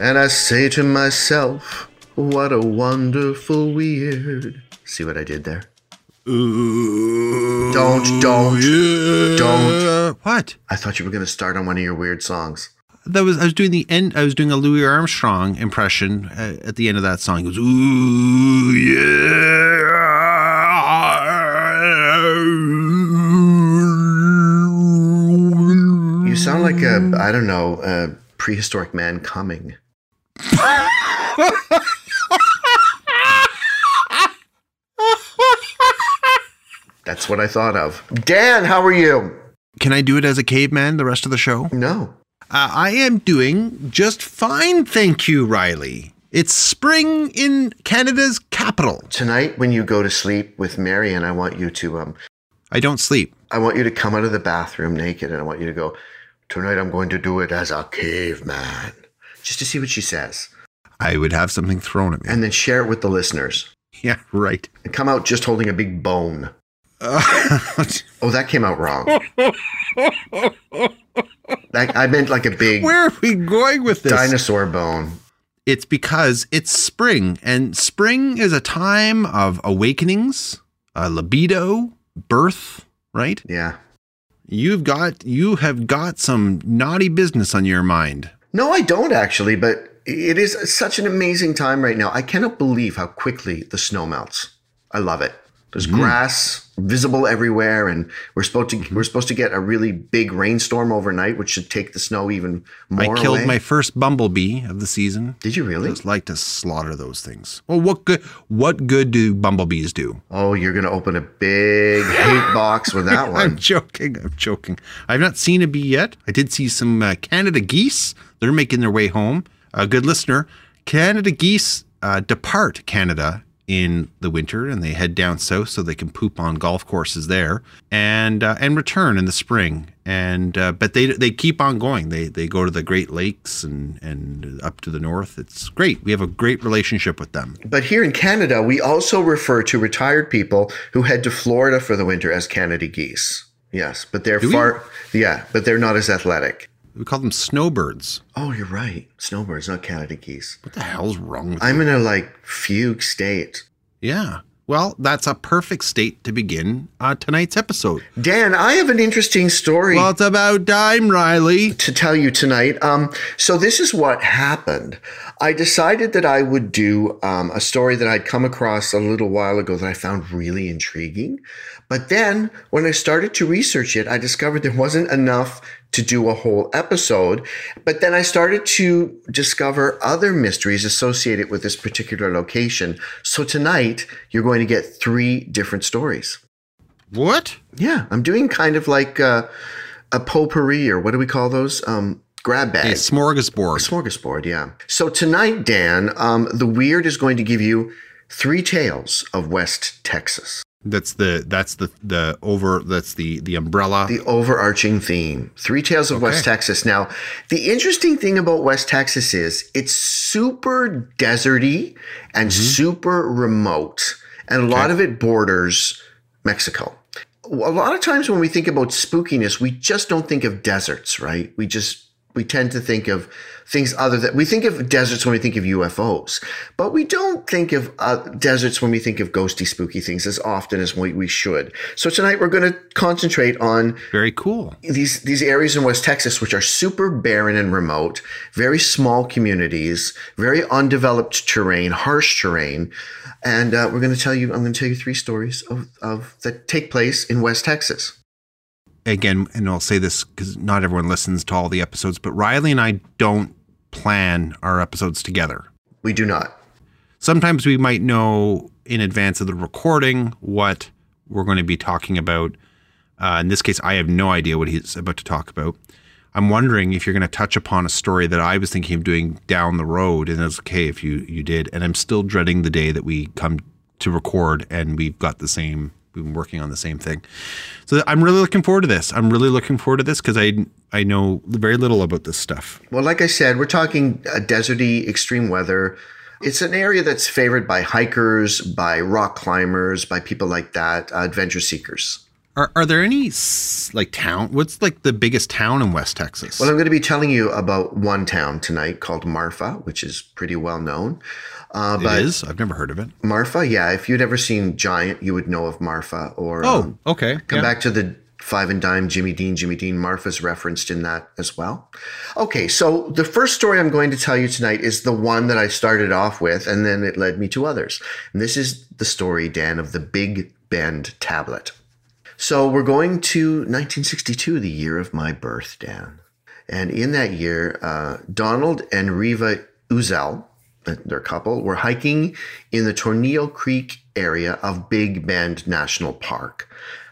And I say to myself, what a wonderful weird. See what I did there? Ooh, Don't, don't, don't. What? I thought you were going to start on one of your weird songs. That was I was doing the end. I was doing a Louis Armstrong impression uh, at the end of that song. He goes, "Ooh yeah." You sound like a, I don't know, a prehistoric man coming. That's what I thought of. Dan, how are you? Can I do it as a caveman the rest of the show? No. Uh, I am doing just fine, thank you, Riley. It's spring in Canada's capital. Tonight, when you go to sleep with Marion, I want you to, um, I don't sleep. I want you to come out of the bathroom naked and I want you to go, Tonight I'm going to do it as a caveman. Just to see what she says. I would have something thrown at me. And then share it with the listeners. yeah, right. And come out just holding a big bone. Uh, Oh, that came out wrong. I meant like a big where are we going with this? dinosaur bone. It's because it's spring, and spring is a time of awakenings, uh, libido, birth. Right? Yeah. You've got you have got some naughty business on your mind. No, I don't actually, but it is such an amazing time right now. I cannot believe how quickly the snow melts. I love it. There's Mm-hmm. grass visible everywhere, and we're supposed to we're supposed to get a really big rainstorm overnight, which should take the snow even more. I killed away. my first bumblebee of the season. Did you really? I just like to slaughter those things. Well, what good? What good do bumblebees do? Oh, you're gonna open a big hate box with that one. I'm joking. I'm joking. I've not seen a bee yet. I did see some uh, Canada geese. They're making their way home. A good listener. Canada geese uh, depart Canada in the winter and they head down south so they can poop on golf courses there and uh, and return in the spring. And uh, but they they keep on going. They they go to the Great Lakes and and up to the north. It's great. We have a great relationship with them. But here in Canada, we also refer to retired people who head to Florida for the winter as Canada geese. Yes, but they're Do we? far. Yeah, but they're not as athletic. We call them snowbirds. Oh, you're right. Snowbirds, not Canada geese. What the hell's wrong with I'm in a like fugue state. Yeah. Well, that's a perfect state to begin uh, tonight's episode. Dan, I have an interesting story Well, it's about time, Riley. to tell you tonight. Um, so this is what happened. I decided that I would do um, a story that I'd come across a little while ago that I found really intriguing. But then when I started to research it, I discovered there wasn't enough to do a whole episode. But then I started to discover other mysteries associated with this particular location. So tonight, you're going to get three different stories. What? Yeah, I'm doing kind of like uh, a potpourri, or what do we call those? Um, grab bag. A smorgasbord. Smorgasbord, yeah. So tonight, Dan, um, the weird is going to give you three tales of West Texas. That's the that's the the over that's the the umbrella. The overarching theme. Three tales of West Texas. Now, the interesting thing about West Texas is it's super deserty and mm-hmm. super remote. And a lot of it borders Mexico. A lot of times when we think about spookiness, we just don't think of deserts, right? We just we tend to think of things other than we think of deserts when we think of UFOs, but we don't think of uh, deserts when we think of ghosty, spooky things as often as we, we should. So tonight we're going to concentrate on Very cool. these these areas in West Texas, which are super barren and remote, very small communities, very undeveloped terrain, harsh terrain, and uh, we're going to tell you. I'm going to tell you three stories of, of that take place in West Texas. Again, and I'll say this because not everyone listens to all the episodes, but Riley and I don't plan our episodes together. We do not. Sometimes we might know in advance of the recording what we're going to be talking about. Uh, in this case, I have no idea what he's about to talk about. I'm wondering if you're going to touch upon a story that I was thinking of doing down the road, and it's okay if you you did. And I'm still dreading the day that we come to record and we've got the same. We've been working on the same thing, so I'm really looking forward to this. I'm really looking forward to this because I I know very little about this stuff. Well, like I said, we're talking uh, deserty, extreme weather. It's an area that's favored by hikers, by rock climbers, by people like that, uh, adventure seekers. Are, are there any like town? What's like the biggest town in West Texas? Well, I'm going to be telling you about one town tonight called Marfa, which is pretty well known. Uh, but is. I've never heard of it. Marfa, yeah, if you'd ever seen Giant, you would know of Marfa. Or Oh, um, okay. come yeah. back to the Five and Dime, Jimmy Dean, Jimmy Dean. Marfa's referenced in that as well. Okay, so the first story I'm going to tell you tonight is the one that I started off with, and then it led me to others. And this is the story, Dan, of the Big Bend tablet. So we're going to 1962, the year of my birth, Dan. And in that year, uh, Donald and Riva Uzel, their couple, were hiking in the Tornillo Creek area of Big Bend National Park.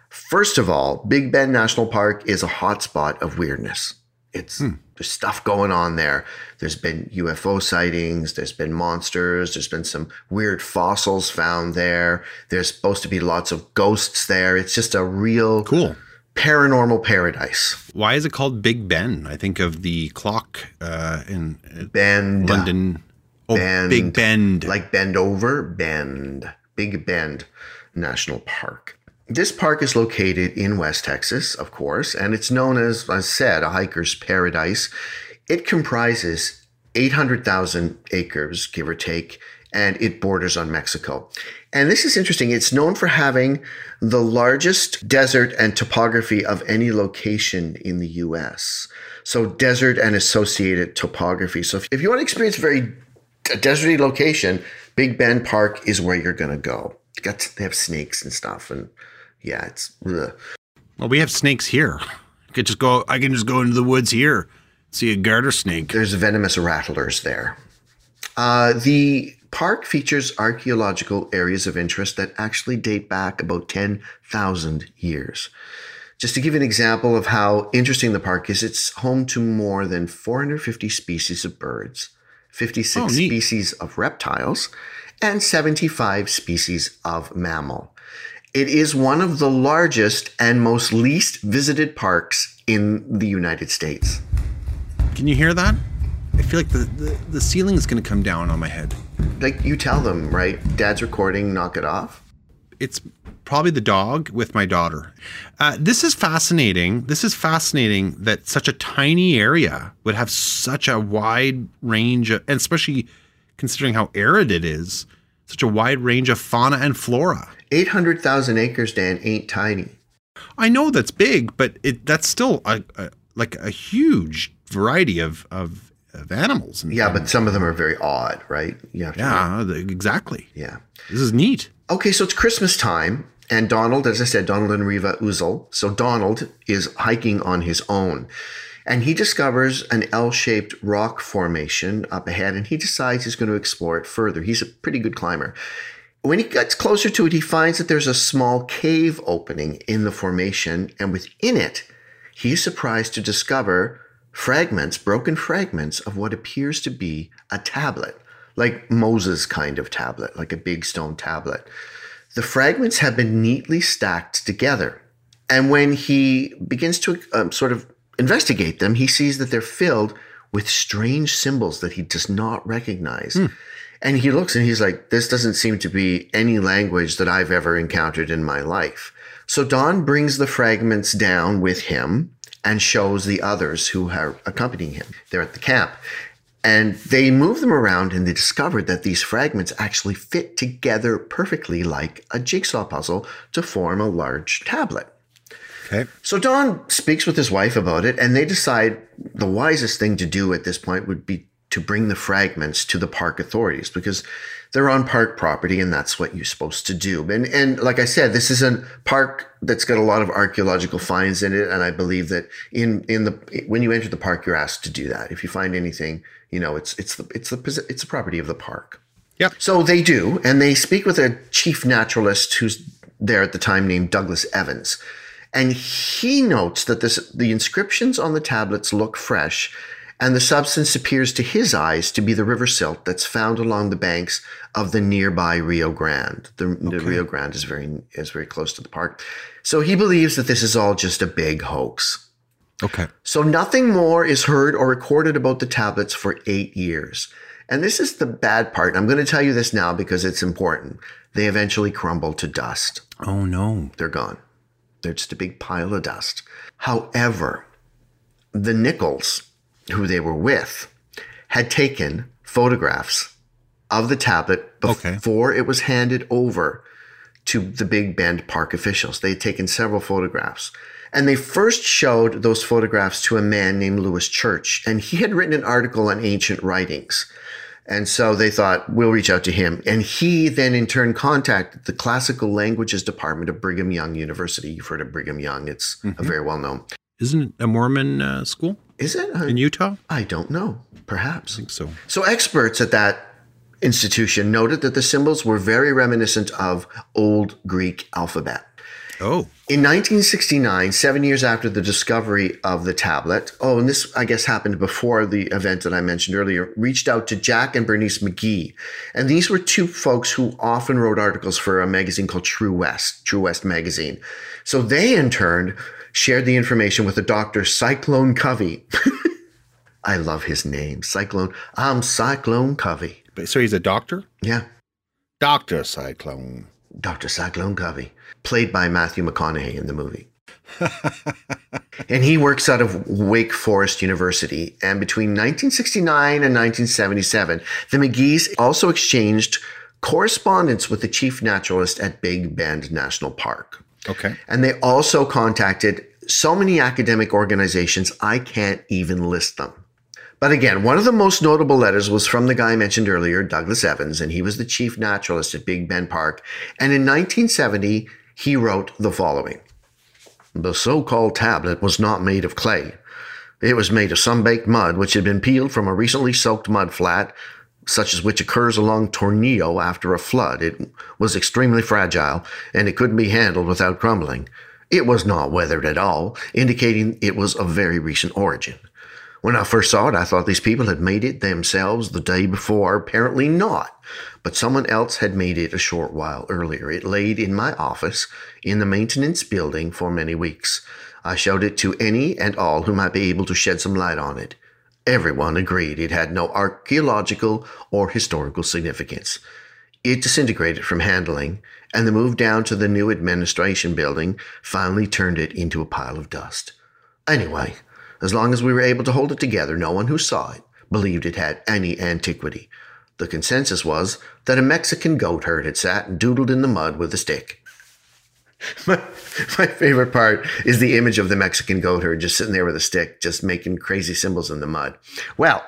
First of all, Big Bend National Park is a hotspot of weirdness. It's there's stuff going on there. There's been UFO sightings, there's been monsters, there's been some weird fossils found there. There's supposed to be lots of ghosts there. It's just a real Cool. paranormal paradise. Why is it called Big Ben? I think of the clock uh, in uh, Bend, London. Oh, Bend. Big Bend. like bend over, bend, Big Bend National Park. This park is located in West Texas, of course, and it's known as, as I said, a hiker's paradise. It comprises 800,000 acres, give or take, and it borders on Mexico. And this is interesting. It's known for having the largest desert and topography of any location in the US. So, desert and associated topography. So, if, if you want to experience very a deserty location, Big Bend Park is where you're going to go. They got they have snakes and stuff, and yeah, it's ugh. well, we have snakes here. I could just go. I can just go into the woods here, see a garter snake. there's venomous rattlers there. Uh, the park features archaeological areas of interest that actually date back about 10,000 years. Just to give an example of how interesting the park is, it's home to more than 450 species of birds, 56 Oh, species of reptiles, and 75 species of mammal. It is one of the largest and most least visited parks in the United States. Can you hear that? I feel like the, the, the ceiling is going to come down on my head. Like you tell them, right? Dad's recording, knock it off. It's probably the dog with my daughter. Uh, this is fascinating. This is fascinating that such a tiny area would have such a wide range, of, and especially considering how arid it is, such a wide range of fauna and flora. 800,000 acres, Dan, ain't tiny. I know that's big, but it that's still a, a like a huge variety of of, of animals. Yeah, but some of them are very odd, right? You have to, yeah, the- exactly. yeah. This is neat. Okay, so it's Christmas time, and Donald, as I said, Donald and Riva Uzel. So Donald is hiking on his own, and he discovers an L-shaped rock formation up ahead, and he decides he's going to explore it further. He's a pretty good climber. When he gets closer to it, he finds that there's a small cave opening in the formation, and within it, he's surprised to discover fragments, broken fragments of what appears to be a tablet, like Moses' kind of tablet, like a big stone tablet. The fragments have been neatly stacked together. And when he begins to um, sort of investigate them, he sees that they're filled with strange symbols that he does not recognize. And he looks and he's like, this doesn't seem to be any language that I've ever encountered in my life. So Don brings the fragments down with him and shows the others who are accompanying him. They're at the camp. And they move them around and they discovered that these fragments actually fit together perfectly like a jigsaw puzzle to form a large tablet. Okay. So Don speaks with his wife about it, and they decide the wisest thing to do at this point would be to bring the fragments to the park authorities because they're on park property and that's what you're supposed to do. And and like I said, this is a park that's got a lot of archaeological finds in it, and I believe that in in the when you enter the park, you're asked to do that. If you find anything, you know, it's it's the it's the it's the property of the park. Yep. So they do, and they speak with a chief naturalist who's there at the time named Douglas Evans. And he notes that this, the inscriptions on the tablets look fresh, and the substance appears to his eyes to be the river silt that's found along the banks of the nearby Rio Grande. The, the Rio Grande is very is very close to the park. So he believes that this is all just a big hoax. Okay. So nothing more is heard or recorded about the tablets for eight years. And this is the bad part. I'm going to tell you this now because it's important. They eventually crumble to dust. Oh no. They're gone. They're just a big pile of dust. However, the Nichols, who they were with, had taken photographs of the tablet Okay. before it was handed over to the Big Bend Park officials. They had taken several photographs. And they first showed those photographs to a man named Lewis Church. And he had written an article on ancient writings. And so they thought, we'll reach out to him. And he then, in turn, contacted the Classical Languages Department of Brigham Young University. You've heard of Brigham Young, it's a very well known. Isn't it a Mormon uh, school Is it? I, in Utah? I I don't know. Perhaps. think so. So experts at that institution noted that the symbols were very reminiscent of Old Greek alphabet. Oh, In 1969, seven years after the discovery of the tablet, oh, and this I guess happened before the event that I mentioned earlier, reached out to Jack and Bernice McGee. And these were two folks who often wrote articles for a magazine called True West, True West magazine. So they, in turn, shared the information with a Dr. Cyclone Covey. I love his name, Cyclone. I'm Cyclone Covey. but- so he's a doctor? Yeah, Doctor Cyclone. Dr. Cyclone Covey, played by Matthew McConaughey in the movie. and he works out of Wake Forest University. And between 1969 and 1977, the McGee's also exchanged correspondence with the chief naturalist at Big Bend National Park. Okay. And they also contacted so many academic organizations, I can't even list them. But again, one of the most notable letters was from the guy I mentioned earlier, Douglas Evans, and he was the chief naturalist at Big Bend Park. And in 1970, he wrote the following The so called tablet was not made of clay. It was made of sun baked mud, which had been peeled from a recently soaked mud flat, such as which occurs along Tornillo after a flood. It was extremely fragile, and it couldn't be handled without crumbling. It was not weathered at all, indicating it was of very recent origin. When I first saw it, I thought these people had made it themselves the day before. Apparently not. But someone else had made it a short while earlier. It laid in my office in the maintenance building for many weeks. I showed it to any and all who might be able to shed some light on it. Everyone agreed it had no archaeological or historical significance. It disintegrated from handling, and the move down to the new administration building finally turned it into a pile of dust. Anyway, as long as we were able to hold it together, no one who saw it believed it had any antiquity. The consensus was that a Mexican goat herd had sat and doodled in the mud with a stick. My, my favorite part is the image of the Mexican goat herd just sitting there with a stick, just making crazy symbols in the mud. Well,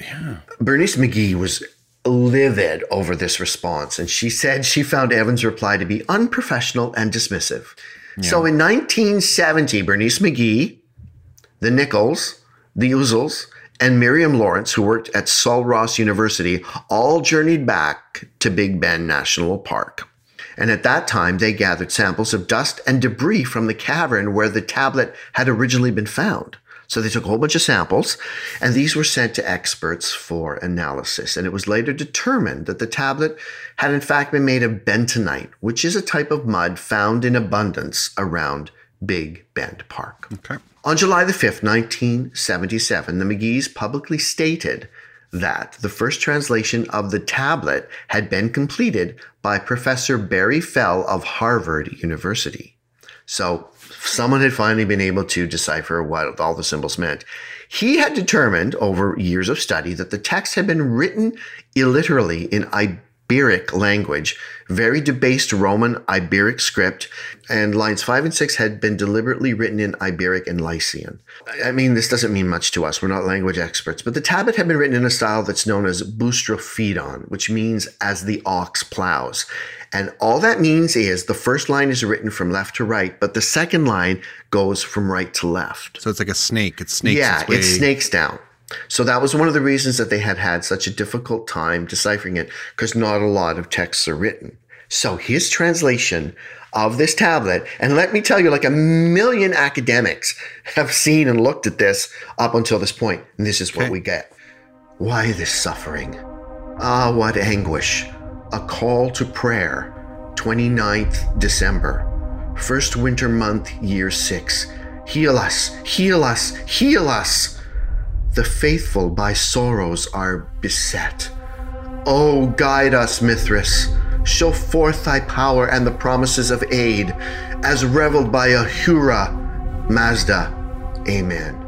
yeah. Bernice McGee was livid over this response, and she said she found Evans' reply to be unprofessional and dismissive. So in 1970, Bernice McGee, the Nichols, the Uzels, and Miriam Lawrence, who worked at Sul Ross University, all journeyed back to Big Bend National Park. And at that time, they gathered samples of dust and debris from the cavern where the tablet had originally been found. So they took a whole bunch of samples, and these were sent to experts for analysis. And it was later determined that the tablet had in fact been made of bentonite, which is a type of mud found in abundance around Big Bend Park. Okay. On July the 5th, 1977, the McGee's publicly stated that the first translation of the tablet had been completed by Professor Barry Fell of Harvard University. So someone had finally been able to decipher what all the symbols meant. He had determined over years of study that the text had been written illiterally in Iberic language, very debased Roman Iberic script, and lines five and six had been deliberately written in Iberic and Lycian. I mean, this doesn't mean much to us. We're not language experts, but the tablet had been written in a style that's known as boustrophedon, which means as the ox plows. And all that means is the first line is written from left to right, but the second line goes from right to left. So it's like a snake. It snakes. Yeah, it snakes down. So that was one of the reasons that they had had such a difficult time deciphering it because not a lot of texts are written. So his translation of this tablet, and let me tell you, like a million academics have seen and looked at this up until this point, and this is what Okay. we get. Why this suffering? Ah, what anguish. A call to prayer. 29th December. First winter month, year six. Heal us, heal us, heal us. The faithful by sorrows are beset. Oh, guide us, Mithras. Show forth thy power and the promises of aid, as reveled by Ahura Mazda. Amen.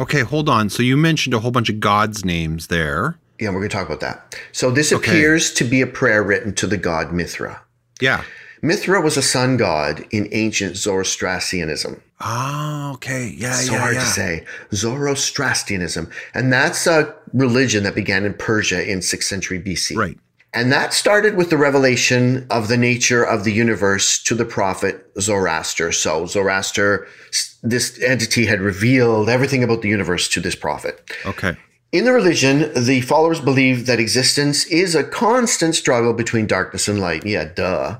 Okay, hold on. So you mentioned a whole bunch of gods' names there. Yeah, we're going to talk about that. So this Okay. appears to be a prayer written to the god Mithra. Yeah. Mithra was a sun god in ancient Zoroastrianism. Oh, okay. Yeah, so yeah, hard yeah. to say. Zoroastrianism. And that's a religion that began in Persia in 6th century BC. Right. And that started with the revelation of the nature of the universe to the prophet Zoroaster. So Zoroaster, this entity had revealed everything about the universe to this prophet. Okay. In the religion, the followers believe that existence is a constant struggle between darkness and light. Yeah, duh.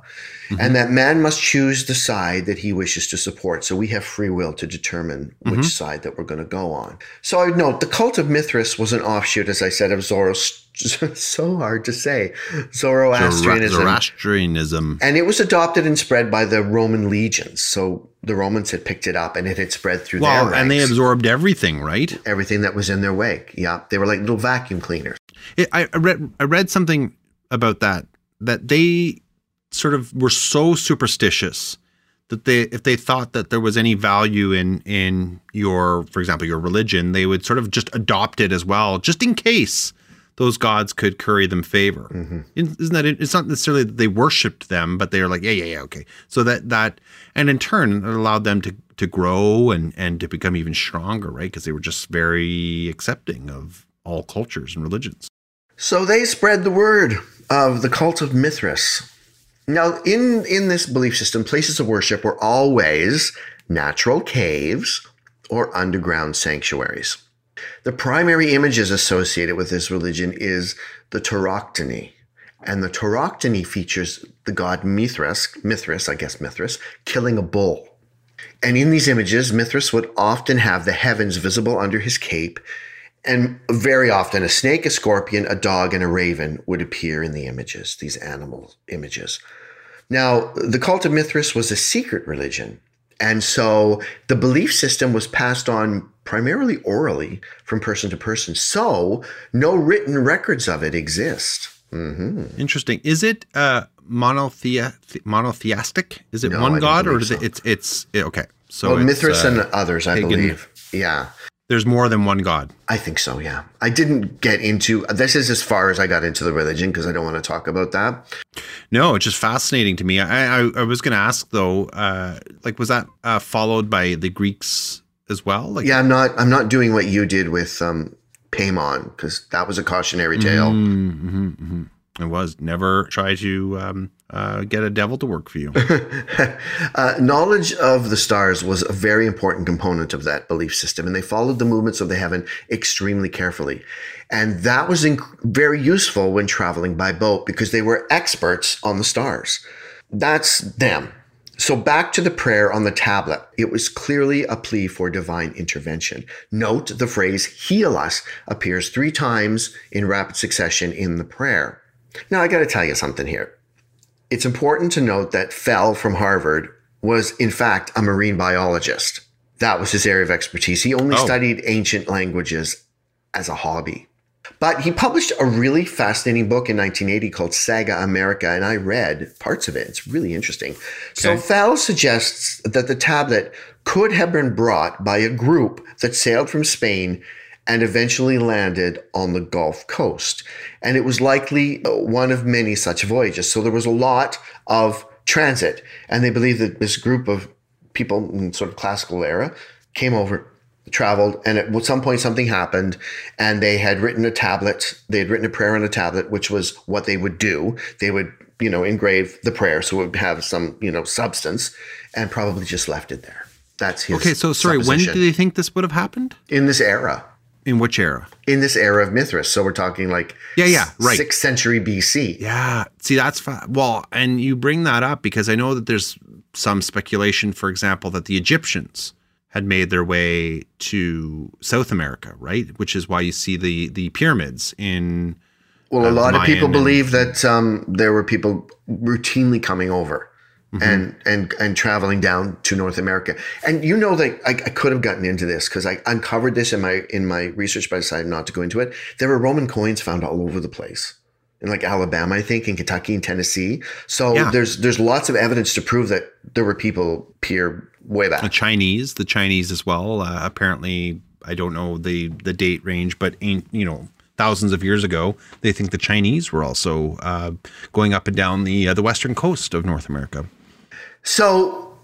And mm-hmm. that man must choose the side that he wishes to support. So we have free will to determine which mm-hmm. side that we're going to go on. So I would note the cult of Mithras was an offshoot, as I said, of Zoroaster. so hard to say. Zoroastrianism. Zoroastrianism. and it was adopted and spread by the Roman legions. So the Romans had picked it up and it had spread through Well, their and they absorbed everything, right? everything that was in their wake. Yeah, they were like little vacuum cleaners. It, I read I read something about that that they sort of were so superstitious that they if they thought that there was any value in in your for example your religion they would sort of just adopt it as well just in case those gods could curry them favor mm-hmm. isn't that it? it's not necessarily that they worshipped them but they were like yeah yeah yeah okay so that that and in turn it allowed them to to grow and and to become even stronger right because they were just very accepting of all cultures and religions So they spread the word of the cult of Mithras. Now, in, in this belief system, places of worship were always natural caves or underground sanctuaries. The primary images associated with this religion is the Tauroctony. And the Tauroctony features the god Mithras, Mithras, I guess Mithras, killing a bull. And in these images, Mithras would often have the heavens visible under his cape, and very often a snake, a scorpion, a dog, and a raven would appear in the images, these animal images. Now, the cult of Mithras was a secret religion. And so the belief system was passed on primarily orally from person to person. So no written records of it exist. hmm Interesting. Is it uh monothea monotheistic? Is it No, one god or is it it's it's it- okay. So well, Mithras uh, and others, I pagan- believe. Yeah. There's more than one god. I think so, yeah. I didn't get into this is as far as I got into the religion because I don't want to talk about that. No, it's just fascinating to me. I I, I was going to ask though, uh like was that uh followed by the Greeks as well? Like Yeah, I'm not I'm not doing what you did with um Paimon because that was a cautionary tale. Mm-hmm, hmm It was never try to um uh get a devil to work for you. uh, knowledge of the stars was a very important component of that belief system, and they followed the movements of the heaven extremely carefully. And that was inc- very useful when traveling by boat because they were experts on the stars. That's them. So back to the prayer on the tablet. It was clearly a plea for divine intervention. Note the phrase heal us appears three times in rapid succession in the prayer. Now I got to tell you something here. It's important to note that Fell from Harvard was, in fact, a marine biologist. That was his area of expertise. He only Oh. studied ancient languages as a hobby. But he published a really fascinating book in 1980 called Saga America, and I read parts of it. It's really interesting. So Fell suggests that the tablet could have been brought by a group that sailed from Spain and eventually landed on the Gulf Coast. And it was likely uh, one of many such voyages. So there was a lot of transit. And they believe that this group of people in sort of classical era came over, traveled, and at some point something happened, and they had written a tablet. They had written a prayer on a tablet, which was what they would do. They would, you know, engrave the prayer so it would have some, you know, substance, and probably just left it there. That's his. Okay, so sorry, when do they think this would have happened? in this era? In which era? In this era of Mithras, so we're talking like Yeah, yeah, right. sixth century BC. Yeah. See, that's fa- well, and you bring that up because I know that there's some speculation, for example, that the Egyptians had made their way to South America, right? Which is why you see the the pyramids in. Well, a uh, lot of Mayan people and- believe that um, there were people routinely coming over Mm-hmm. and and and traveling down to North America. And you know that I, I could have gotten into this because I uncovered this in my in my research, but I decided not to go into it. There were Roman coins found all over the place in like Alabama, I think, in Kentucky and Tennessee. So Yeah. there's there's lots of evidence to prove that there were people here way back. The. Chinese, the Chinese as well. Uh, apparently, I don't know the the date range, but ain't you know thousands of years ago, they think the Chinese were also uh, going up and down the uh, the western coast of North America. So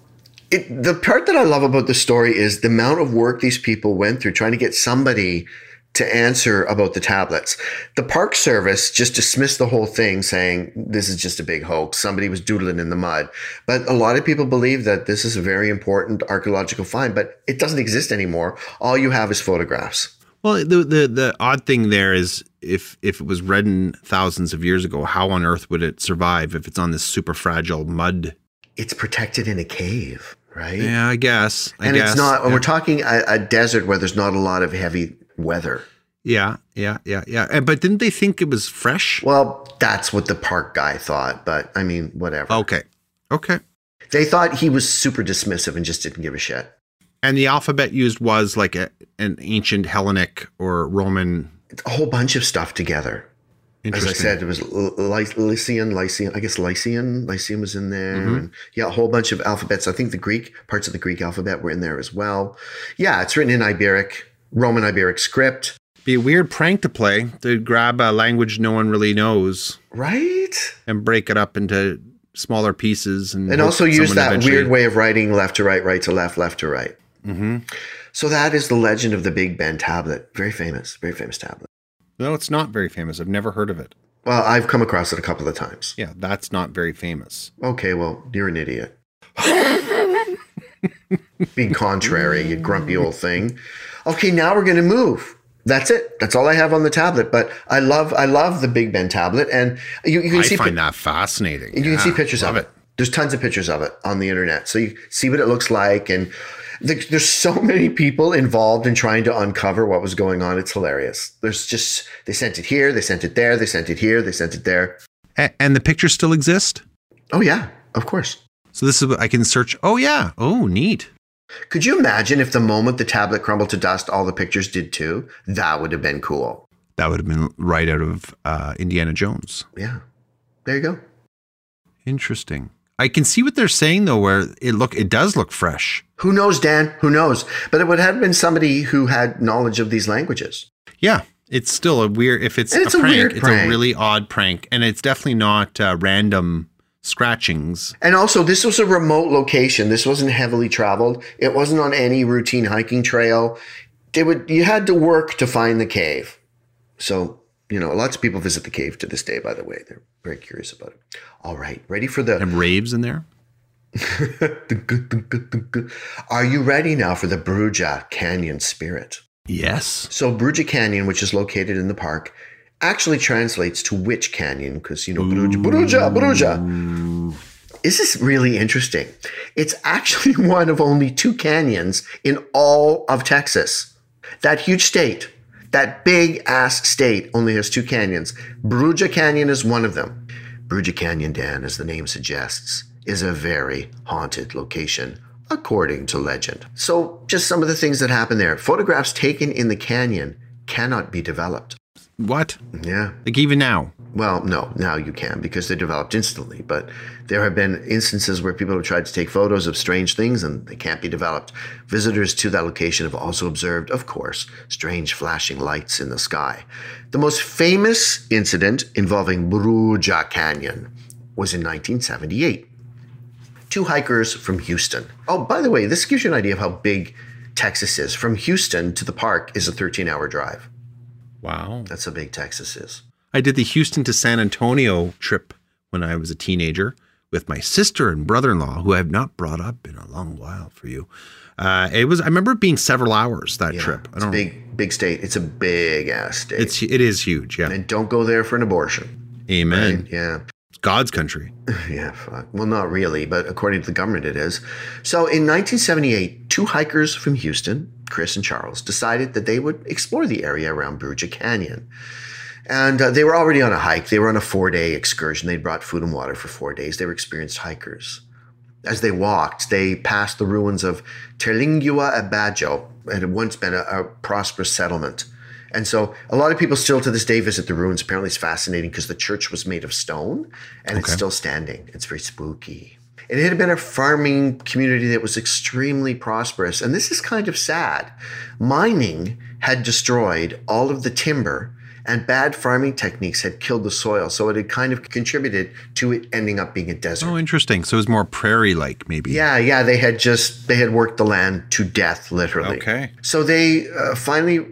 it, the part that I love about the story is the amount of work these people went through trying to get somebody to answer about the tablets. The Park Service just dismissed the whole thing, saying this is just a big hoax. Somebody was doodling in the mud. But a lot of people believe that this is a very important archaeological find, but it doesn't exist anymore. All you have is photographs. Well, the the the odd thing there is if if it was written thousands of years ago, how on earth would it survive if it's on this super fragile mud? It's protected in a cave, right? Yeah, I guess. I and guess. it's not, yeah. we're talking a, a desert where there's not a lot of heavy weather. Yeah, yeah, yeah, yeah. And- But didn't they think it was fresh? Well, that's what the park guy thought, but I mean, whatever. Okay, okay. They thought he was super dismissive and just didn't give a shit. And the alphabet used was like a, an ancient Hellenic or Roman. It's a whole bunch of stuff together. As I said, it was Ly- Ly- Lycian, Lycian, I guess Lycian, Lycian was in there. Mm-hmm. And yeah, a whole bunch of alphabets. I think the Greek, parts of the Greek alphabet were in there as well. Yeah, it's written in Iberic, Roman Iberic script, be a weird prank to play to grab a language no one really knows right? and break it up into smaller pieces and, And also use that eventually- weird way of writing left to right, right to left, left to right. Mm-hmm. So that is the legend of the Big Bend tablet. Very famous, very famous tablet. No, it's not very famous. I've never heard of it. Well, I've come across it a couple of times. Yeah, that's not very famous. Okay, well, you're an idiot. Being contrary, you grumpy old thing. Okay, now we're gonna move. That's it. That's all I have on the tablet. But I love, I love the Big Bend tablet, and you, you can I see, find that fascinating. you can see pictures of it. There's tons of pictures of it on the internet, so you see what it looks like, and the, there's so many people involved in trying to uncover what was going on. It's hilarious. There's just they sent it here, they sent it there, they sent it here, they sent it there. A- and the pictures still exist. Oh yeah, of course. So this is what I can search. Oh yeah. Oh neat. Could you imagine if the moment the tablet crumbled to dust, all the pictures did too? That would have been cool. That would have been right out of uh, Indiana Jones. Yeah. There you go. Interesting. I can see what they're saying though, where it look it does look fresh. Who knows, Dan? Who knows? But it would have been somebody who had knowledge of these languages. Yeah, it's still a weird. If it's, it's a a prank, it's prank. a really odd prank, and it's definitely not uh, random scratchings. And also, this was a remote location. This wasn't heavily traveled. It wasn't on any routine hiking trail. They would you had to work to find the cave. So, you know, lots of people visit the cave to this day, by the way. They're very curious about it. All right, ready for the And raves in there. Are you ready now for the Bruja Canyon spirit? Yes. So Bruja Canyon, which is located in the park, actually translates to witch canyon because you know Bruja, Bruja, Bruja. This is really interesting. It's actually one of only two canyons in all of Texas. That huge state, that big ass state, only has two canyons. Bruja Canyon is one of them. Bruja Canyon, Dan, as the name suggests, is a very haunted location, according to legend. So, just some of the things that happen there. Photographs taken in the canyon cannot be developed. What? Yeah. Like even now? Well, no, now you can because they're developed instantly. But there have been instances where people have tried to take photos of strange things and they can't be developed. Visitors to that location have also observed, of course, strange flashing lights in the sky. The most famous incident involving Bruja Canyon was in 1978. Two hikers from Houston. Oh, by the way, this gives you an idea of how big Texas is. From Houston to the park is a 13 hour drive. Wow. That's how big Texas is. I did the Houston to San Antonio trip when I was a teenager with my sister and brother-in-law, who I have not brought up in a long while for you. Uh, it was. I remember it being several hours that Yeah, trip. I It's big, big state. It's a big ass state. It's it is huge. Yeah. and don't go there for an abortion. Amen. Yeah. It's God's country. Yeah. Fuck. Well, not really, but according to the government, it is. So in 1978, two hikers from Houston, Chris and Charles, decided that they would explore the area around Bruja Canyon. And uh, they were already on a hike. They were on a four day excursion. They'd brought food and water for four days. They were experienced hikers. As they walked, they passed the ruins of Terlingua Abajo. It had once been a, a prosperous settlement. And so a lot of people still to this day visit the ruins. Apparently, it's fascinating because the church was made of stone and it's still standing. It's very spooky. It had been a farming community that was extremely prosperous. And this is kind of sad. Mining had destroyed all of the timber, and bad farming techniques had killed the soil. So it had kind of contributed to it ending up being a desert. Oh, interesting. So it was more prairie like, maybe. Yeah, yeah, they had just they had worked the land to death, literally. Okay. So they uh, finally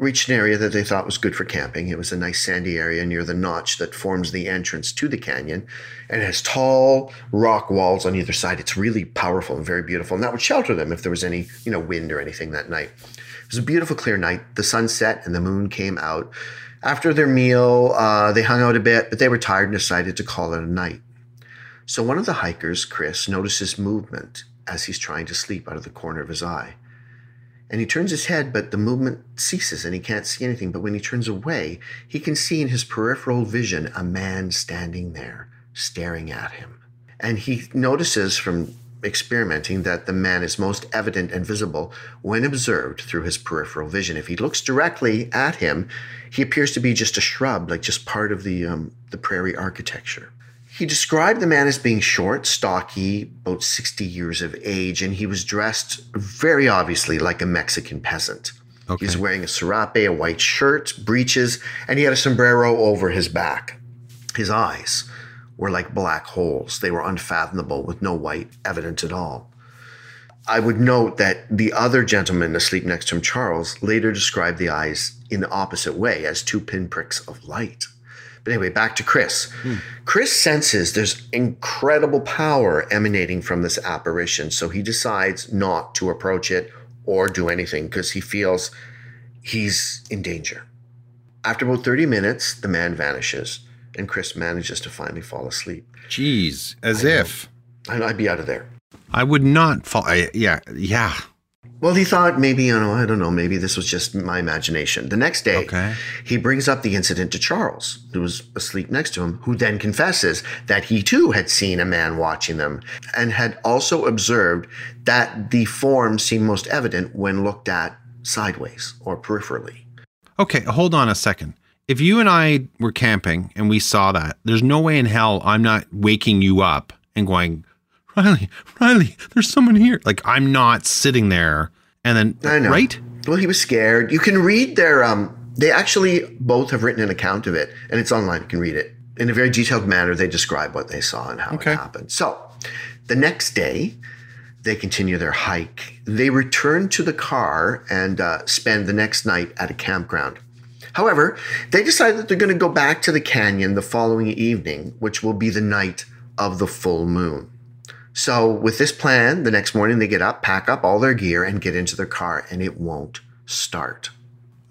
reached an area that they thought was good for camping. It was a nice sandy area near the notch that forms the entrance to the canyon, and it has tall rock walls on either side. It's really powerful and very beautiful, and that would shelter them if there was any you know wind or anything that night. It was a beautiful, clear night. The sun set and the moon came out. After their meal, uh, they hung out a bit, but they were tired and decided to call it a night. So one of the hikers, Chris, notices movement as he's trying to sleep out of the corner of his eye. And he turns his head, but the movement ceases and he can't see anything. But when he turns away, he can see in his peripheral vision a man standing there, staring at him. And he notices from experimenting that the man is most evident and visible when observed through his peripheral vision. If he looks directly at him, he appears to be just a shrub, like just part of the, um, the prairie architecture. He described the man as being short, stocky, about 60 years of age, and he was dressed very obviously like a Mexican peasant. Okay. He was wearing a serape, a white shirt, breeches, and he had a sombrero over his back. His eyes were like black holes. They were unfathomable with no white evidence at all. I would note that the other gentleman asleep next to him, Charles, later described the eyes in the opposite way as two pinpricks of light. But anyway, back to Chris. Hmm. Chris senses there's incredible power emanating from this apparition, so he decides not to approach it or do anything because he feels he's in danger. After about 30 minutes, the man vanishes, and Chris manages to finally fall asleep. Jeez. As if. And I'd be out of there. I would not fall. I, yeah. Yeah. Well, he thought maybe, you know, I don't know, maybe this was just my imagination. The next day, Okay. he brings up the incident to Charles, who was asleep next to him, who then confesses that he too had seen a man watching them and had also observed that the form seemed most evident when looked at sideways or peripherally. Okay. Hold on a second. If you and I were camping and we saw that, there's no way in hell I'm not waking you up and going, Riley, Riley, there's someone here. Like I'm not sitting there and then, I know. right? Well, he was scared. You can read their, um, they actually both have written an account of it, and it's online. You can read it. In a very detailed manner, they describe what they saw and how Okay. it happened. So the next day, they continue their hike. They return to the car and uh, spend the next night at a campground. However, they decide that they're going to go back to the canyon the following evening, which will be the night of the full moon. So, with this plan, the next morning they get up, pack up all their gear, and get into their car, and it won't start.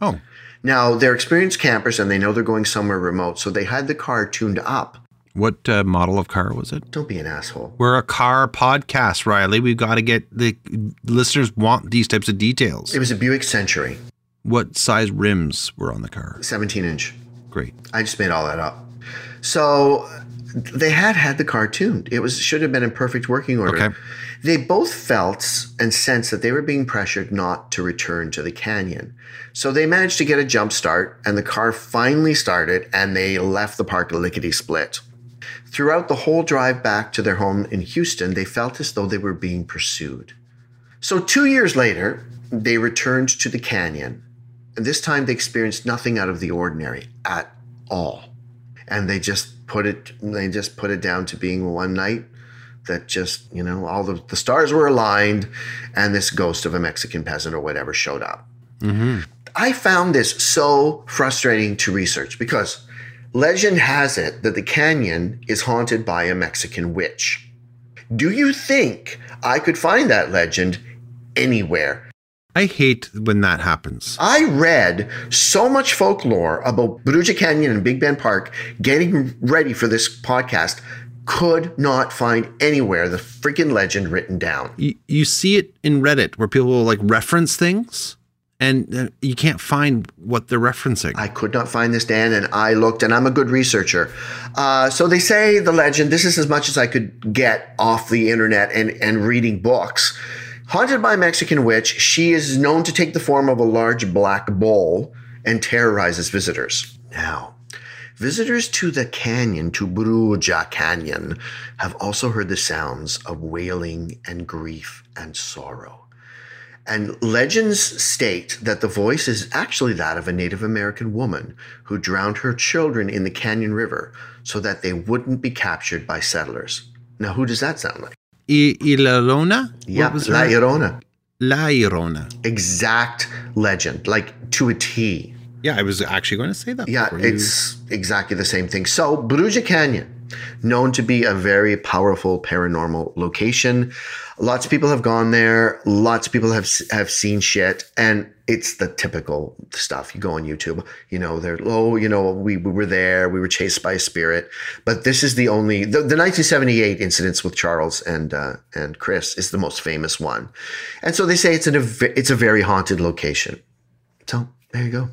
Oh, Now, they're experienced campers and they know they're going somewhere remote, so they had the car tuned up. what uh, model of car was it? Don't be an asshole. We're a car podcast, Riley. We've got to get the listeners want these types of details. It was a Buick Century, What size rims were on the car? 17 inch. Great. I just made all that up. So they had had the car tuned. It was should have been in perfect working order. Okay. They both felt and sensed that they were being pressured not to return to the canyon. So they managed to get a jump start, and the car finally started, and they left the park lickety split. Throughout the whole drive back to their home in Houston, they felt as though they were being pursued. So, two years later, they returned to the canyon, and this time they experienced nothing out of the ordinary at all. And they just put it, they just put it down to being one night that just, you know, all the, the stars were aligned, and this ghost of a Mexican peasant or whatever showed up. Mm-hmm. I found this so frustrating to research because legend has it that the canyon is haunted by a Mexican witch. Do you think I could find that legend anywhere? I hate when that happens. I read so much folklore about Bruja Canyon and Big Bend Park getting ready for this podcast, could not find anywhere the freaking legend written down. You, you see it in Reddit where people will like reference things and uh, you can't find what they're referencing. I could not find this, Dan, and I looked, and I'm a good researcher. Uh, so they say the legend, this is as much as I could get off the internet and, and reading books. Haunted by a Mexican witch, she is known to take the form of a large black bull and terrorizes visitors. Now, visitors to the canyon, to Bruja Canyon, have also heard the sounds of wailing and grief and sorrow. And legends state that the voice is actually that of a Native American woman who drowned her children in the Canyon River so that they wouldn't be captured by settlers. Now, who does that sound like? I- Ilalona? Yeah, What was La Llorona. La Llorona. Exact legend, like to a T. Yeah, I was actually going to say that. Yeah, before you- it's exactly the same thing. So, Bruja Canyon, known to be a very powerful paranormal location. Lots of people have gone there. Lots of people have have seen shit, and it's the typical stuff. You go on YouTube, you know, they're oh, you know, we, we were there, we were chased by a spirit. But this is the only the, the 1978 incidents with Charles and uh, and Chris is the most famous one, and so they say it's an it's a very haunted location. So there you go.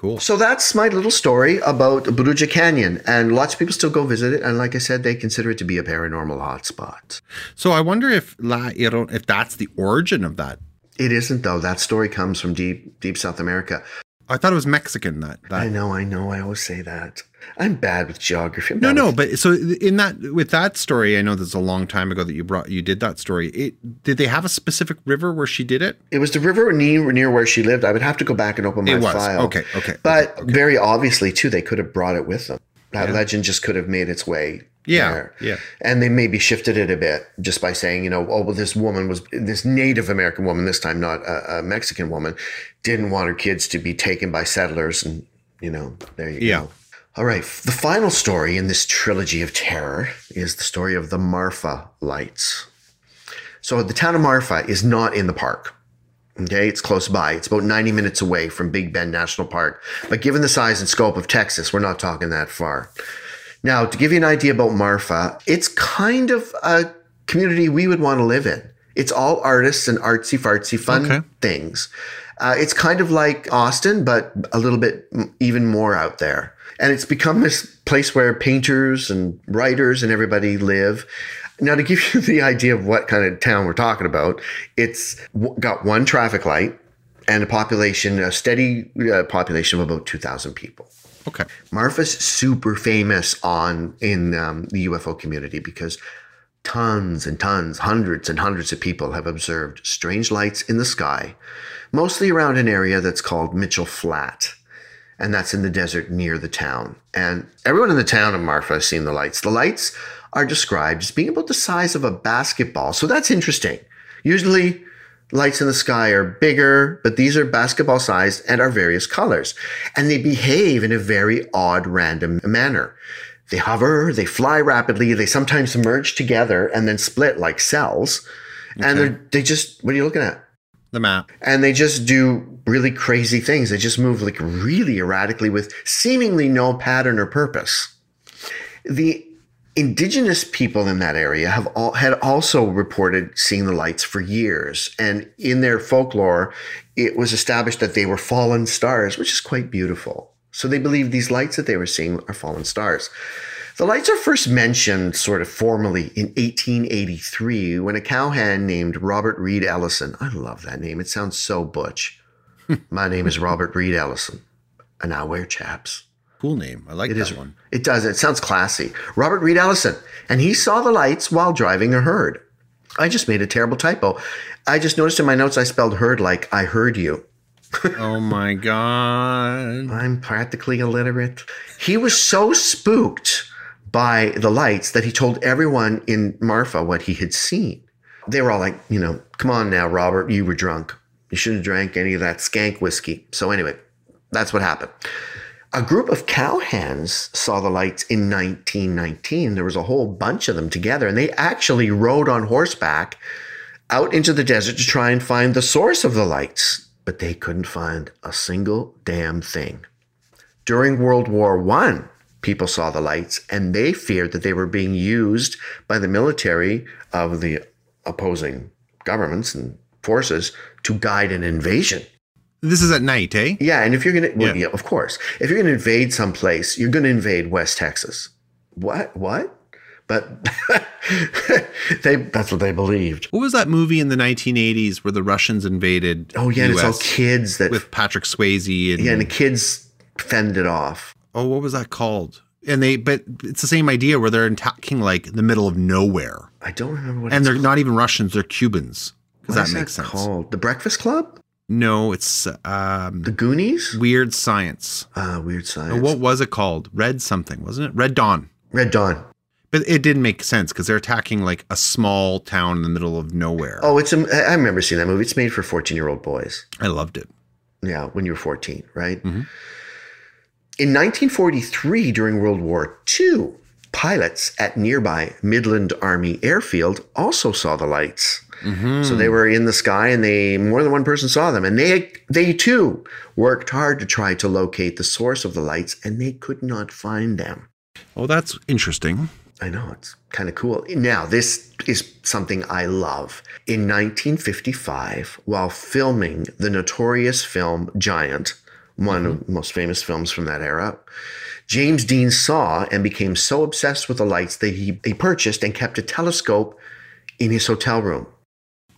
Cool. So that's my little story about Bruja Canyon, and lots of people still go visit it. And like I said, they consider it to be a paranormal hotspot. So I wonder if La Llorona, if that's the origin of that. It isn't though. That story comes from deep, deep South America. I thought it was Mexican. That I know, I know. I always say that. I'm bad with geography. I'm No, no, with- but so in that with that story, I know that's a long time ago that you brought you did that story. It did they have a specific river where she did it? it was the river near, near where she lived. I would have to go back and open my It was. file. Okay, okay, But okay, okay. very obviously, too, they could have brought it with them. That Yeah. legend just could have made its way. Yeah, there. yeah. And they maybe shifted it a bit just by saying, you know, oh, well, this woman was this Native American woman, this time not a, a Mexican woman, didn't want her kids to be taken by settlers. And, you know, there you Yeah. go. All right. The final story in this trilogy of terror is the story of the Marfa lights. So the town of Marfa is not in the park. Okay, it's close by. It's about 90 minutes away from Big Bend National Park. But given the size and scope of Texas, we're not talking that far. Now, to give you an idea about Marfa, it's kind of a community we would want to live in. It's all artists and artsy fartsy fun Okay. things. Uh, it's kind of like Austin, but a little bit even more out there. And it's become this place where painters and writers and everybody live. Now, to give you the idea of what kind of town we're talking about, it's got one traffic light and a population, a steady uh, population of about 2,000 people. Okay. Marfa's super famous on in um, the UFO community because tons and tons, hundreds and hundreds of people have observed strange lights in the sky, mostly around an area that's called Mitchell Flat. And that's in the desert near the town. And everyone in the town of Marfa has seen the lights. The lights are described as being about the size of a basketball. So that's interesting. Usually, lights in the sky are bigger, but these are basketball sized and are various colors. And they behave in a very odd, random manner. They hover, they fly rapidly, they sometimes merge together and then split like cells. And they're, they just, what are you looking at? The map. and they just do really crazy things. They just move like really erratically with seemingly no pattern or purpose. The indigenous people in that area have all had also reported seeing the lights for years, and in their folklore, it was established that they were fallen stars, which is quite beautiful. So they believe these lights that they were seeing are fallen stars. The lights are first mentioned sort of formally in 1883 when a cowhand named Robert Reed Ellison, I love that name, it sounds so butch. My name is Robert Reed Ellison, and I wear chaps. Cool name. I like It that is one. It does. It sounds classy. Robert Reed Ellison, and he saw the lights while driving a herd. I just made a terrible typo. I just noticed in my notes I spelled herd like I heard you. oh my god. I'm practically illiterate. He was so spooked by the lights that he told everyone in Marfa what he had seen. They were all like, you know, come on now, Robert, you were drunk. You shouldn't have drank any of that skank whiskey. So, anyway, that's what happened. A group of cowhands saw the lights in 1919. There was a whole bunch of them together, and they actually rode on horseback out into the desert to try and find the source of the lights, but they couldn't find a single damn thing. During World War One, people saw the lights and they feared that they were being used by the military of the opposing governments and forces to guide an invasion. This is at night, eh? Yeah, and if you're gonna, well, Yeah. yeah, of course, if you're gonna invade someplace, you're gonna invade West Texas. What? What? but they that's what they believed. What was that movie in the 1980s where the Russians invaded? Oh yeah, and it's all kids that with Patrick Swayze and yeah, and the kids fended off. Oh, what was that called? And they, but it's the same idea where they're attacking like the middle of nowhere, I don't remember what and they're not even Russians; they're Cubans. Because that makes sense. Called the Breakfast Club, No, it's um, the Goonies. Weird Science. Ah, weird science. What was it called? Red something, wasn't it? Red Dawn. Red Dawn. But it didn't make sense because they're attacking like a small town in the middle of nowhere. Oh, it's a, I remember seeing that movie. It's made for fourteen-year-old boys. I loved it. Yeah, when you were 14, right? Mhm. In 1943, during World War II, pilots at nearby Midland Army Airfield also saw the lights. Mm-hmm. So they were in the sky and they more than one person saw them and they they too worked hard to try to locate the source of the lights and they could not find them. Oh, that's interesting. I know it's kind of cool. Now, this is something I love. In 1955, while filming the notorious film Giant, one of the most famous films from that era, James Dean saw and became so obsessed with the lights that he, he purchased and kept a telescope in his hotel room.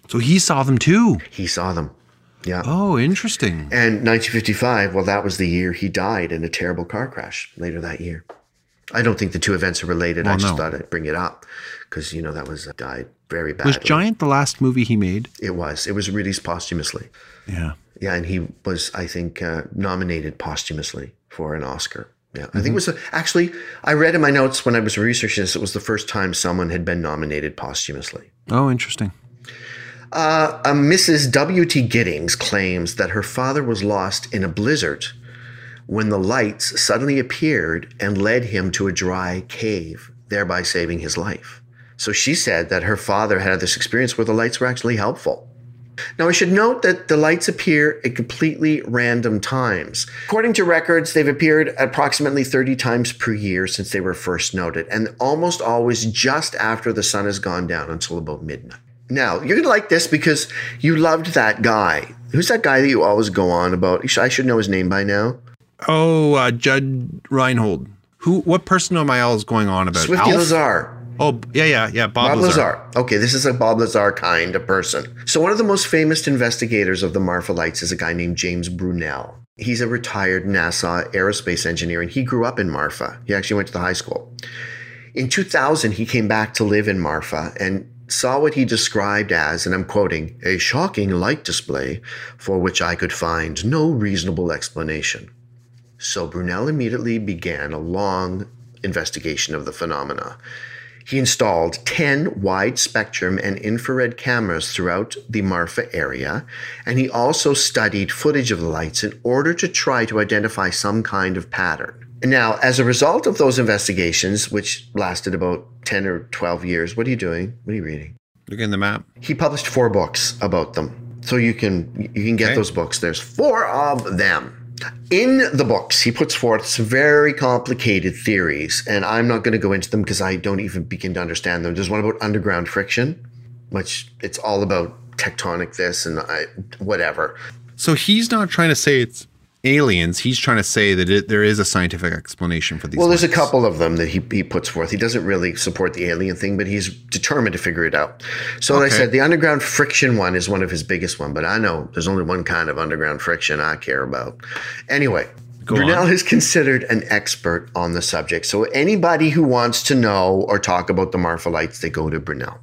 So he saw them too. He saw them. Yeah. Oh, interesting. And 1955, well, that was the year he died in a terrible car crash later that year. I don't think the two events are related. I just no. thought I'd bring it up because, you know, that was uh, died very badly. Was Giant the last movie he made? It was. It was released posthumously. Yeah. Yeah, and he was, I think, uh, nominated posthumously for an Oscar. Yeah, I Mm-hmm. think it was a, actually. I read in my notes when I was researching this. It was the first time someone had been nominated posthumously. Oh, interesting. Uh, a Mrs. W.T. Giddings claims that her father was lost in a blizzard when the lights suddenly appeared and led him to a dry cave, thereby saving his life. So she said that her father had this experience where the lights were actually helpful. Now, I should note that the lights appear at completely random times. According to records, they've appeared approximately 30 times per year since they were first noted, and almost always just after the sun has gone down until about midnight. Now, you're going to like this because you loved that guy. Who's that guy that you always go on about? I should know his name by now. Oh, uh, Judd Reinhold. Who? What person am I always going on about? Swifty Alf? Lazar. Oh, yeah, yeah, yeah. Bob, Bob Lazar. Lazar. Okay, this is a Bob Lazar kind of person. So, one of the most famous investigators of the Marfa lights is a guy named James Bunnell. He's a retired NASA aerospace engineer, and he grew up in Marfa. He actually went to the high school. In 2000, he came back to live in Marfa and saw what he described as, and I'm quoting, a shocking light display for which I could find no reasonable explanation. So Bunnell immediately began a long investigation of the phenomena. He installed 10 wide spectrum and infrared cameras throughout the Marfa area, and he also studied footage of the lights in order to try to identify some kind of pattern. Now, as a result of those investigations, which lasted about 10 or 12 years, what are you doing? What are you reading? Look in the map. He published four books about them. So you can you can get Okay. those books. There's four of them. In the books, he puts forth some very complicated theories, and I'm not going to go into them because I don't even begin to understand them. There's one about underground friction, which it's all about tectonic this and I, whatever. So he's not trying to say it's aliens. He's trying to say that it, there is a scientific explanation for these. Well, there's a couple of them that he, he puts forth. He doesn't really support the alien thing, but he's determined to figure it out. So, like I said, the underground friction one is one of his biggest one, but I know there's only one kind of underground friction I care about. Anyway, Go Bunnell on. is considered an expert on the subject. So anybody who wants to know or talk about the Marfa lights, they go to Bunnell.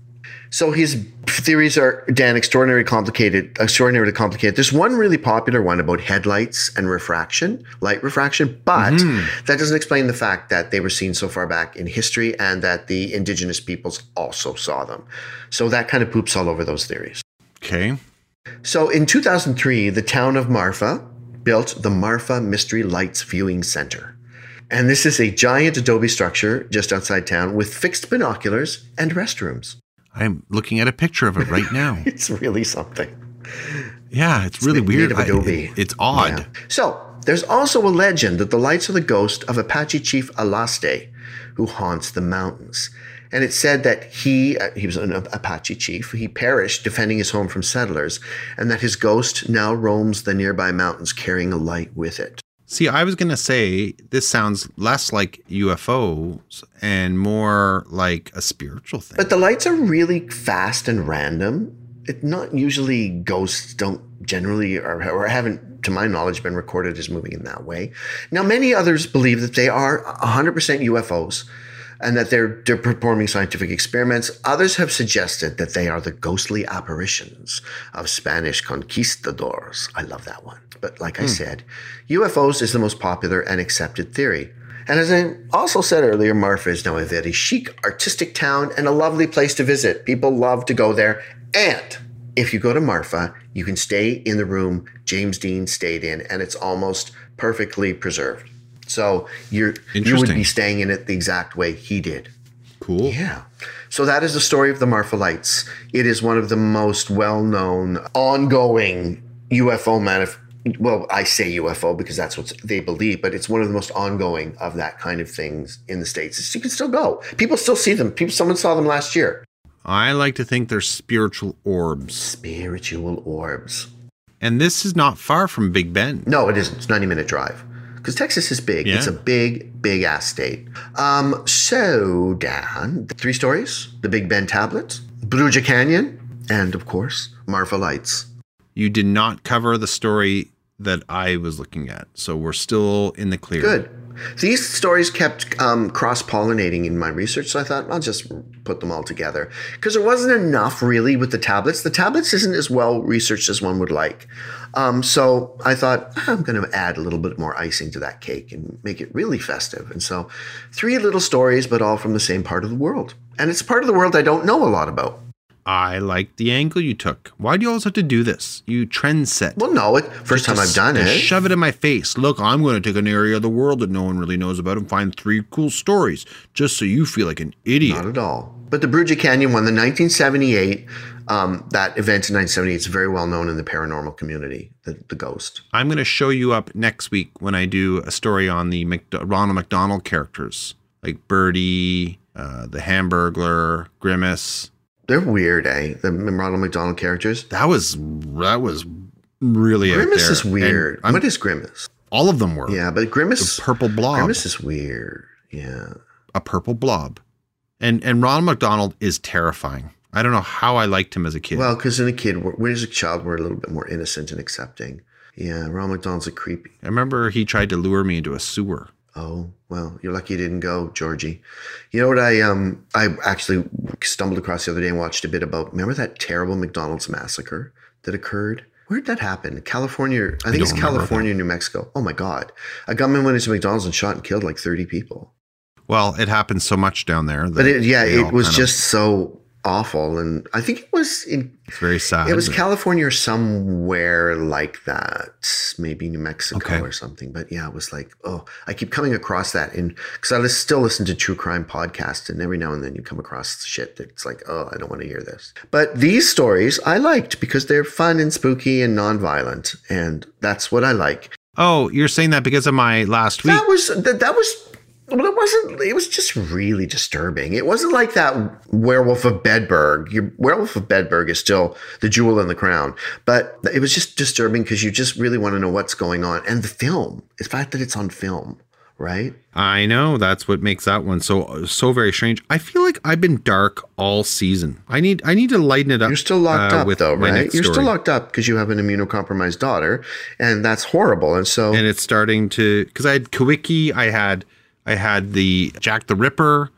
So his theories are, Dan, extraordinarily complicated, extraordinarily complicated. There's one really popular one about headlights and refraction, light refraction, but mm-hmm. that doesn't explain the fact that they were seen so far back in history and that the indigenous peoples also saw them. So that kind of poops all over those theories. Okay. So in 2003, the town of Marfa built the Marfa Mystery Lights Viewing Center. And this is a giant adobe structure just outside town with fixed binoculars and restrooms. I'm looking at a picture of it right now. It's really something. yeah, it's really weird. I- it- it's odd. Yeah. So there's also a legend that the lights are the ghost of Apache chief Alsate, who haunts the mountains. And it's said that he uh, he was an Apache chief. He perished defending his home from settlers, and that his ghost now roams the nearby mountains carrying a light with it. See, I was going to say this sounds less like UFOs and more like a spiritual thing. But the lights are really fast and random. It not usually ghosts don't generally or, or haven't to my knowledge been recorded as moving in that way. Now many others believe that they are 100% UFOs and that they're, they're performing scientific experiments. Others have suggested that they are the ghostly apparitions of Spanish conquistadors. I love that one. But like I hmm. said, UFOs is the most popular and accepted theory. And as I also said earlier, Marfa is now a very chic, artistic town and a lovely place to visit. People love to go there. And if you go to Marfa, you can stay in the room James Dean stayed in, and it's almost perfectly preserved. So you're you would be staying in it the exact way he did. cool. Yeah. So that is the story of the Marfa Lights. It is one of the most well-known, ongoing UFO manif- Well, I say UFO because that's what they believe, but it's one of the most ongoing of that kind of things in the states. You can still go. People still see them. People, someone saw them last year. I like to think they're spiritual orbs. Spiritual orbs. And this is not far from Big Bend. No, it isn't. It's a 90 minute drive. Because Texas is big. Yeah. It's a big, big ass state. Um, so, Dan, three stories the Big Bend Tablet, Bruja Canyon, and of course, Marfa Lights. You did not cover the story that I was looking at. So we're still in the clear. Good. These stories kept um, cross pollinating in my research, so I thought I'll just put them all together. Because there wasn't enough really with the tablets. The tablets isn't as well researched as one would like. Um, so I thought "Ah, I'm going to add a little bit more icing to that cake and make it really festive. And so three little stories, but all from the same part of the world. And it's part of the world I don't know a lot about. I like the angle you took. Why do you always have to do this? You trend set. Well, no, it first time I've done it. Shove it in my face. Look, I'm going to take an area of the world that no one really knows about and find three cool stories just so you feel like an idiot. Not at all. But the Bruja Canyon one, the 1978, um, that event in 1978 is very well known in the paranormal community, the, the ghost. I'm going to show you up next week when I do a story on the Ronald McDonald characters like Birdie, uh, the Hamburglar, Grimace. They're weird, eh? The Ronald McDonald characters. That was that was really Grimace is weird. What is Grimace? all of them were. Yeah, but Grimace, The purple blob. Grimace is weird. Yeah. a purple blob. And and Ronald McDonald is terrifying. I don't know how I liked him as a kid. Well, because in a kid, we're, when as a child, we're a little bit more innocent and accepting. Yeah, Ronald McDonald's a creepy. I remember he tried to lure me into a sewer. Oh well, you're lucky you didn't go, Georgie. You know what? I um I actually stumbled across the other day and watched a bit about. Remember that terrible McDonald's massacre that occurred? Where did that happen? California. I think it's don't California, New Mexico. Oh my God! A gunman went into McDonald's and shot and killed like 30 people. Well, it happens so much down there. But it, yeah, it was kind of- just so awful, and I think it was in it's very sad. it was California or somewhere like that, maybe New Mexico Okay. or something. But yeah, it was like, oh, I keep coming across that And because I still listen to true crime podcasts, and every now and then you come across shit that's like, oh, I don't want to hear this. But these stories I liked because they're fun and spooky and non-violent, and that's what I like. oh, you're saying that because of my last week. That was that, that was. Well, it wasn't. It was just really disturbing. It wasn't like that Werewolf of Bedburg. Your Werewolf of Bedburg is still the jewel in the crown, but it was just disturbing because you just really want to know what's going on. And the film, the fact that it's on film, right? I know that's what makes that one so so very strange. I feel like I've been dark all season. I need I need to lighten it up. You're still locked uh, up, though, right? You're still locked up because you have an immunocompromised daughter, and that's horrible. And so, and it's starting to because I had Kawiki, I had I had the Jack the Ripper,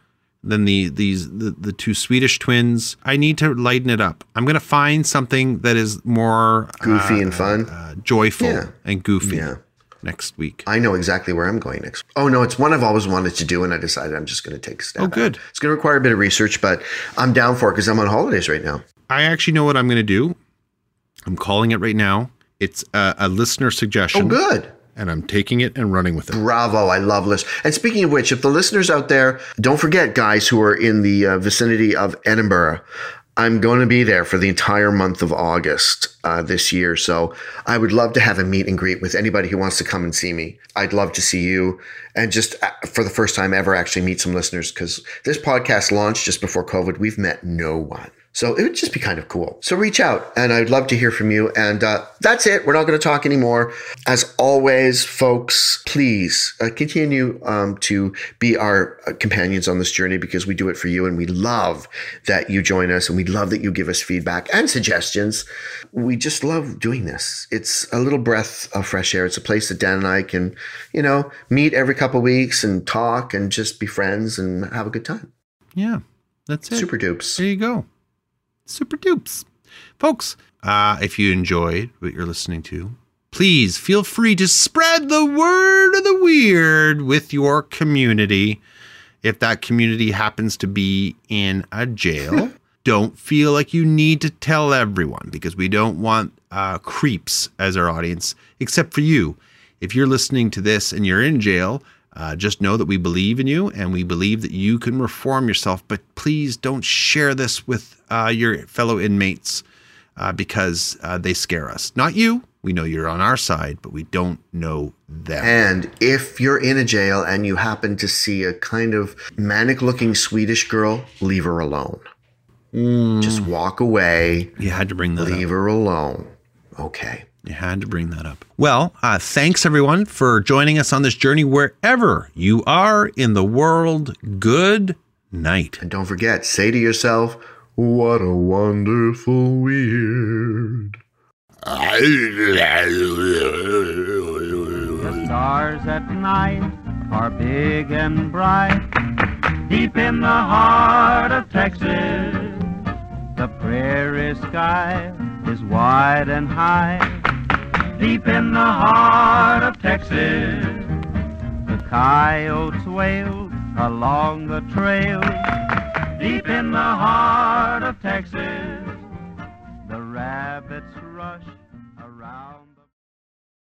then the these the, the two Swedish twins. I need to lighten it up. I'm gonna find something that is more goofy uh, and fun. uh, joyful Yeah. and goofy Yeah. next week. I know exactly where I'm going next. Oh no, it's one I've always wanted to do, and I decided I'm just going to take a step. Oh, good. It's going to require a bit of research, but I'm down for it because I'm on holidays right now. I actually know what I'm gonna do. I'm calling it right now. It's a, a listener suggestion, Oh, good. And I'm taking it and running with it. Bravo. I love lists. And speaking of which, if the listeners out there, don't forget, guys who are in the uh, vicinity of Edinburgh, I'm going to be there for the entire month of August uh, this year. So I would love to have a meet and greet with anybody who wants to come and see me. I'd love to see you and just uh, for the first time ever actually meet some listeners because this podcast launched just before COVID. We've met no one. So it would just be kind of cool. So reach out and I'd love to hear from you. And uh, that's it. We're not going to talk anymore. As always, folks, please uh, continue um, to be our uh, companions on this journey because we do it for you. And we love that you join us and we love that you give us feedback and suggestions. We just love doing this. It's a little breath of fresh air. It's a place that Dan and I can, you know, meet every couple weeks and talk and just be friends and have a good time. Yeah, that's it. Super dupes. There you go. Super dupes. Folks, uh, if you enjoyed what you're listening to, please feel free to spread the word of the weird with your community. If that community happens to be in a jail, don't feel like you need to tell everyone because we don't want uh, creeps as our audience, except for you. If you're listening to this and you're in jail, uh, just know that we believe in you and we believe that you can reform yourself. But please don't share this with uh, your fellow inmates uh, because uh, they scare us. Not you. We know you're on our side, but we don't know them. And if you're in a jail and you happen to see a kind of manic looking Swedish girl, leave her alone. Just walk away, you had to bring that leave up. her alone. Okay. You had to bring that up. Well, uh, thanks everyone for joining us on this journey wherever you are in the world. Good night. And don't forget, say to yourself, what a wonderful weird. The stars at night are big and bright. Deep in the heart of Texas, the prairie sky is wide and high. Deep in the heart of Texas, the coyotes wail along the trail. Deep in the heart of Texas, the rabbits rush